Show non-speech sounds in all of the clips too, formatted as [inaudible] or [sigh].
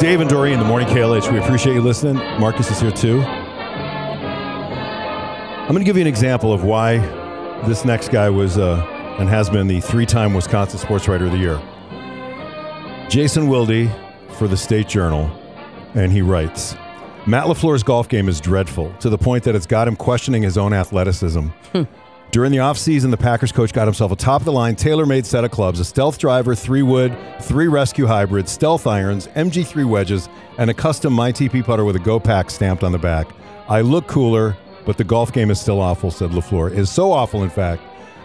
Dave and Doreen, the morning KLH. We appreciate you listening. Marcus is here too. I'm going to give you an example of why this next guy was uh, and has been the three-time Wisconsin Sports Writer of the Year. Jason Wilde for the State Journal, and he writes. Matt LaFleur's golf game is dreadful to the point that it's got him questioning his own athleticism. During the offseason, the Packers coach got himself a top of the line, tailor made set of clubs a stealth driver, three wood, three rescue hybrids, stealth irons, MG3 wedges, and a custom MyTP putter with a Go Pack stamped on the back. I look cooler, but the golf game is still awful, said LaFleur. It is so awful, in fact.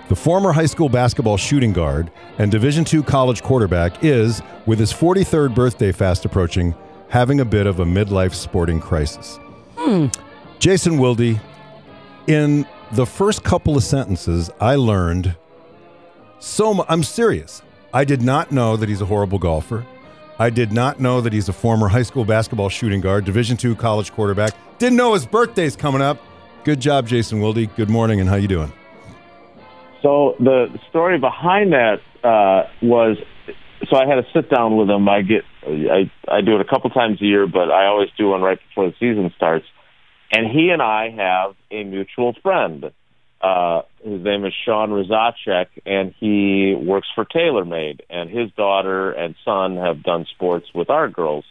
The former high school basketball shooting guard and Division II college quarterback is, with his 43rd birthday fast approaching, having a bit of a midlife sporting crisis. Hmm. Jason Wilde, in the first couple of sentences, I learned so much. I'm serious. I did not know that he's a horrible golfer. I did not know that he's a former high school basketball shooting guard, Division II college quarterback. Didn't know his birthday's coming up. Good job, Jason Wilde. Good morning, and how you doing? So the story behind that uh, was, so I had a sit down with him. I get, I, I do it a couple times a year, but I always do one right before the season starts. And he and I have a mutual friend. Uh, his name is Sean Rozacek, and he works for TaylorMade. And his daughter and son have done sports with our girls.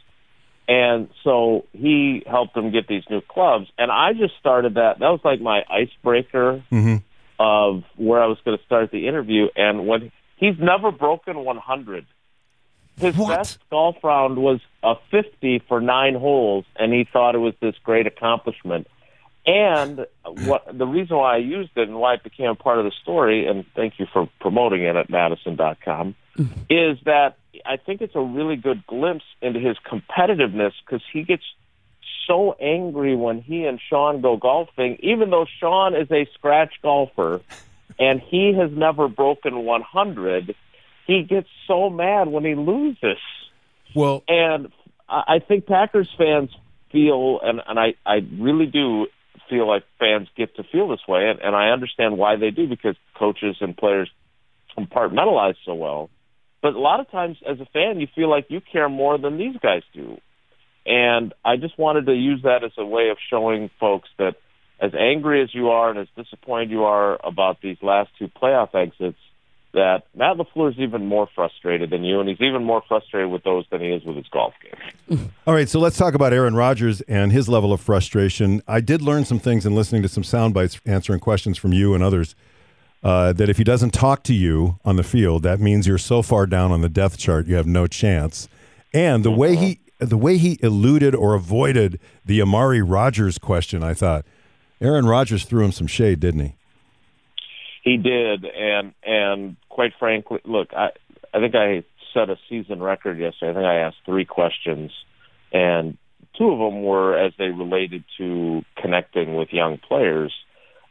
And so he helped them get these new clubs. And I just started that. That was like my icebreaker Mm-hmm. of where I was going to start the interview. And when he's never broken 100, his What? best golf round was a 50 for nine holes, and he thought it was this great accomplishment. And what the reason why I used it and why it became a part of the story, and thank you for promoting it at Madison.com, mm. is that I think it's a really good glimpse into his competitiveness because he gets so angry when he and Sean go golfing, even though Sean is a scratch golfer and he has never broken 100. He gets so mad when he loses. Well, And I think Packers fans feel, and, and I, I really do feel like fans get to feel this way, and, and I understand why they do because coaches and players compartmentalize so well. But a lot of times, as a fan, you feel like you care more than these guys do. And I just wanted to use that as a way of showing folks that as angry as you are and as disappointed you are about these last two playoff exits, that Matt LaFleur is even more frustrated than you, and he's even more frustrated with those than he is with his golf game. All right, so let's talk about Aaron Rodgers and his level of frustration. I did learn some things in listening to some sound bites answering questions from you and others. Uh, that if he doesn't talk to you on the field, that means you're so far down on the depth chart you have no chance. And the way he the way he eluded or avoided the Amari Rodgers question, I thought Aaron Rodgers threw him some shade, didn't he? He did, and and quite frankly, look, I I think I set a season record yesterday. I think I asked three questions, and two of them were as they related to connecting with young players.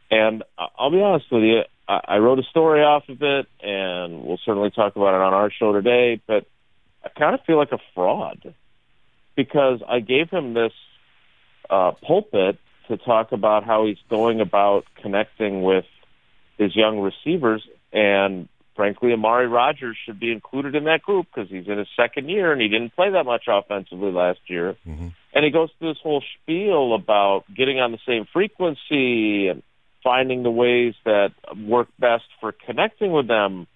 And I'll be honest with you, I I wrote a story off of it, and we'll certainly talk about it on our show today. But I kind of feel like a fraud because I gave him this uh, pulpit to talk about how he's going about connecting with his young receivers, and frankly, Amari Rodgers should be included in that group because he's in his second year and he didn't play that much offensively last year. Mm-hmm. And he goes through this whole spiel about getting on the same frequency and finding the ways that work best for connecting with them.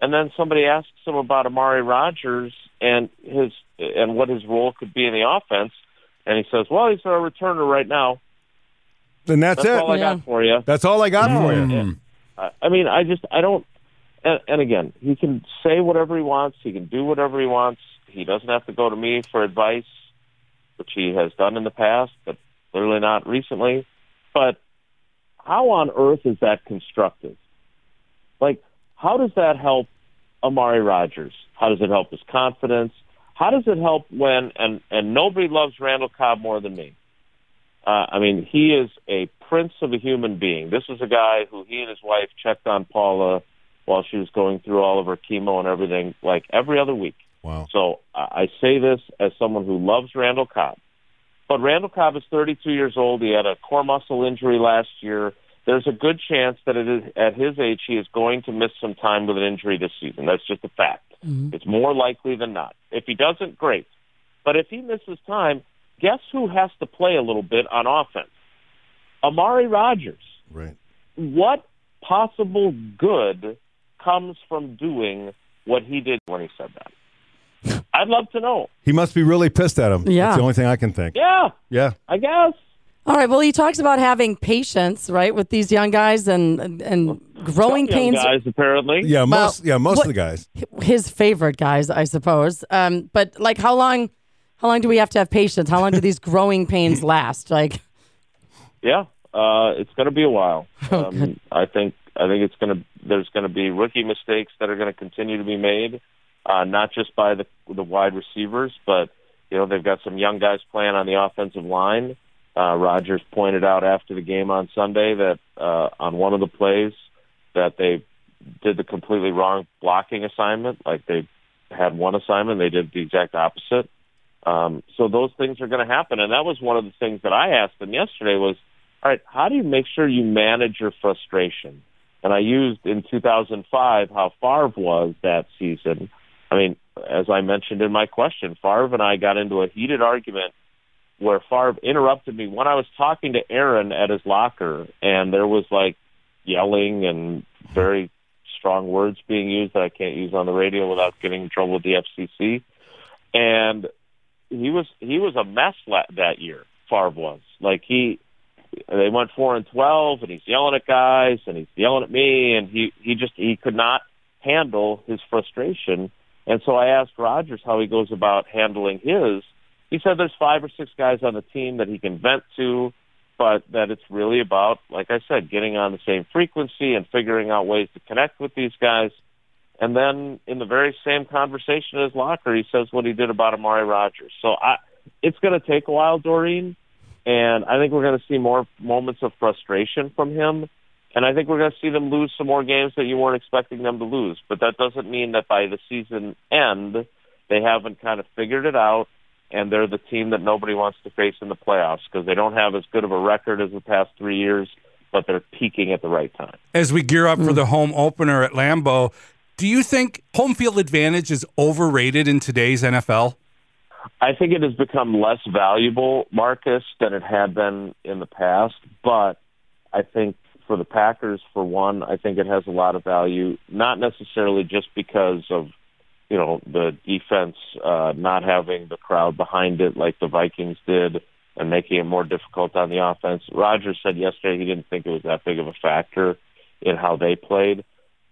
And then somebody asks him about Amari Rodgers and his and what his role could be in the offense, and he says, "Well, he's a returner right now." And that's, That's it. all I Yeah. got for you. That's all I got for you. Mm-hmm. Yeah. I mean, I just I don't. And, and again, he can say whatever he wants. He can do whatever he wants. He doesn't have to go to me for advice, which he has done in the past, but clearly not recently. But how on earth is that constructive? Like, how does that help Amari Rodgers? How does it help his confidence? How does it help when and and nobody loves Randall Cobb more than me? Uh, I mean, he is a prince of a human being. This is a guy who he and his wife checked on Paula while she was going through all of her chemo and everything, like every other week. Wow. So I say this as someone who loves Randall Cobb. But Randall Cobb is 32 years old. He had a core muscle injury last year. There's a good chance that it is, at his age he is going to miss some time with an injury this season. That's just a fact. It's more likely than not. If he doesn't, great. But if he misses time, guess who has to play a little bit on offense? Amari Rodgers. Right. What possible good comes from doing what he did when he said that? [laughs] I'd love to know. He must be really pissed at him. Yeah. That's the only thing I can think. Yeah, Yeah. I guess. All right. Well, he talks about having patience, right, with these young guys and and, and growing Some young pains. guys apparently. Yeah, most yeah, most what- of the guys. His favorite guys, I suppose. Um, but like, how long? How long do we have to have patience? How long do these growing pains [laughs] last? Like, Yeah, uh, it's going to be a while. [laughs] Oh, Um, I think I think it's going to there's going to be rookie mistakes that are going to continue to be made, uh, not just by the the wide receivers, but you know they've got some young guys playing on the offensive line. Uh, Rodgers pointed out after the game on Sunday that uh, on one of the plays that they did the completely wrong blocking assignment. Like they had one assignment, they did the exact opposite. Um, so those things are going to happen, and that was one of the things that I asked them yesterday was, all right, how do you make sure you manage your frustration? And I used in 2005 how Favre was that season. I mean, as I mentioned in my question, Favre and I got into a heated argument where Favre interrupted me when I was talking to Aaron at his locker, and there was like yelling and very strong words being used that I can't use on the radio without getting in trouble with the FCC. And he was he was a mess that year. Favre was like he they went four and twelve, and he's yelling at guys, and he's yelling at me, and he he just he could not handle his frustration. And so I asked Rodgers how he goes about handling his. He said there's five or six guys on the team that he can vent to, but that it's really about, like I said, getting on the same frequency and figuring out ways to connect with these guys. And then in the very same conversation in his locker, he says what he did about Amari Rodgers. So I, it's going to take a while, Doreen, and I think we're going to see more moments of frustration from him. And I think we're going to see them lose some more games that you weren't expecting them to lose. But that doesn't mean that by the season end, they haven't kind of figured it out and they're the team that nobody wants to face in the playoffs because they don't have as good of a record as the past three years, but they're peaking at the right time. As we gear up for the home opener at Lambeau, do you think home field advantage is overrated in today's NFL? I think it has become less valuable, Marcus, than it had been in the past. But I think for the Packers, for one, I think it has a lot of value, not necessarily just because of you know the defense uh, not having the crowd behind it like the Vikings did and making it more difficult on the offense. Rodgers said yesterday he didn't think it was that big of a factor in how they played.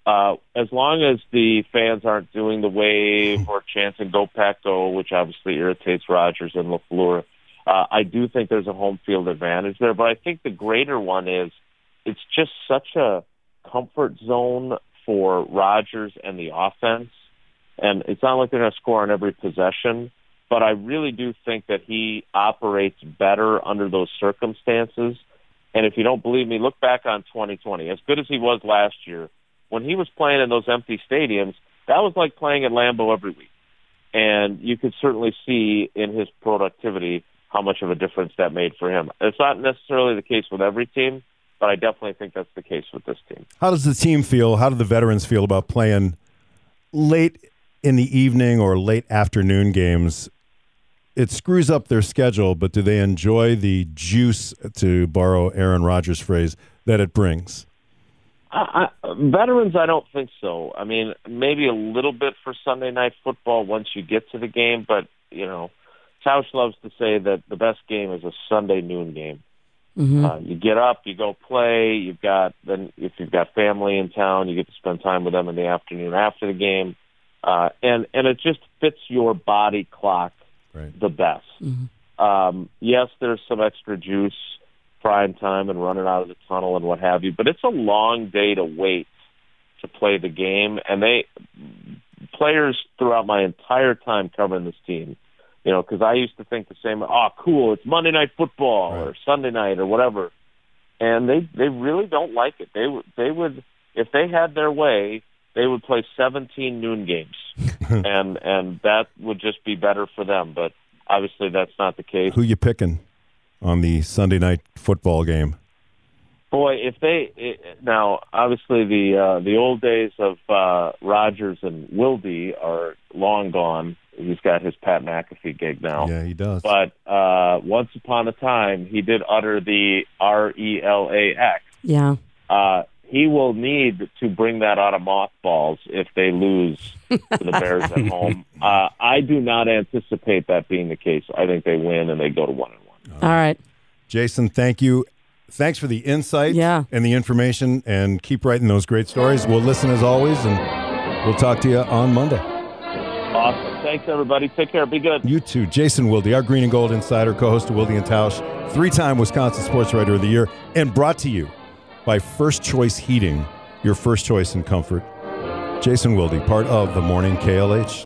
Uh, as long as the fans aren't doing the wave or chanting "Go Pack Go," which obviously irritates Rodgers and Lafleur, uh, I do think there's a home field advantage there. But I think the greater one is it's just such a comfort zone for Rodgers and the offense and it's not like they're going to score on every possession, but I really do think that he operates better under those circumstances. And if you don't believe me, look back on 2020. As good as he was last year, when he was playing in those empty stadiums, that was like playing at Lambeau every week. And you could certainly see in his productivity how much of a difference that made for him. It's not necessarily the case with every team, but I definitely think that's the case with this team. How does the team feel? How do the veterans feel about playing late in the evening or late afternoon games? It screws up their schedule, but do they enjoy the juice, to borrow Aaron Rodgers' phrase, that it brings? I, I, veterans, I don't think so. I mean, maybe a little bit for Sunday night football once you get to the game, but you know, Tausch loves to say that the best game is a Sunday noon game. Mm-hmm. Uh, you get up, you go play. You've got then if you've got family in town, you get to spend time with them in the afternoon after the game, uh, and and it just fits your body clock Right. the best. Um, yes, there's some extra juice, prime time, and running out of the tunnel and what have you, but it's a long day to wait to play the game. And they players throughout my entire time covering this team, you know, because I used to think the same. Oh, cool! It's Monday night football or Sunday night or whatever, and they they really don't like it. They they would if they had their way, they would play 17 noon games, [laughs] and and that would just be better for them. But obviously, that's not the case. Who you picking on the Sunday night football game? Boy, if they it, now obviously the uh, the old days of uh, Rodgers and Wilde are long gone, he's got his Pat McAfee gig now. Yeah, he does. But uh, once upon a time, he did utter the R E L A X. Yeah. Uh, he will need to bring that out of mothballs if they lose to the Bears at [laughs] home. Uh, I do not anticipate that being the case. I think they win and they go to one and one. All right. Jason, thank you. Thanks for the insight Yeah. and the information, and keep writing those great stories. We'll listen as always, and we'll talk to you on Monday. Awesome. Thanks, everybody. Take care. Be good. You too. Jason Wilde, our Green and Gold insider, co host of Wilde and Tausch, three time Wisconsin Sports Writer of the Year, and brought to you by First Choice Heating, your first choice in comfort. Jason Wilde, part of the Morning KLH.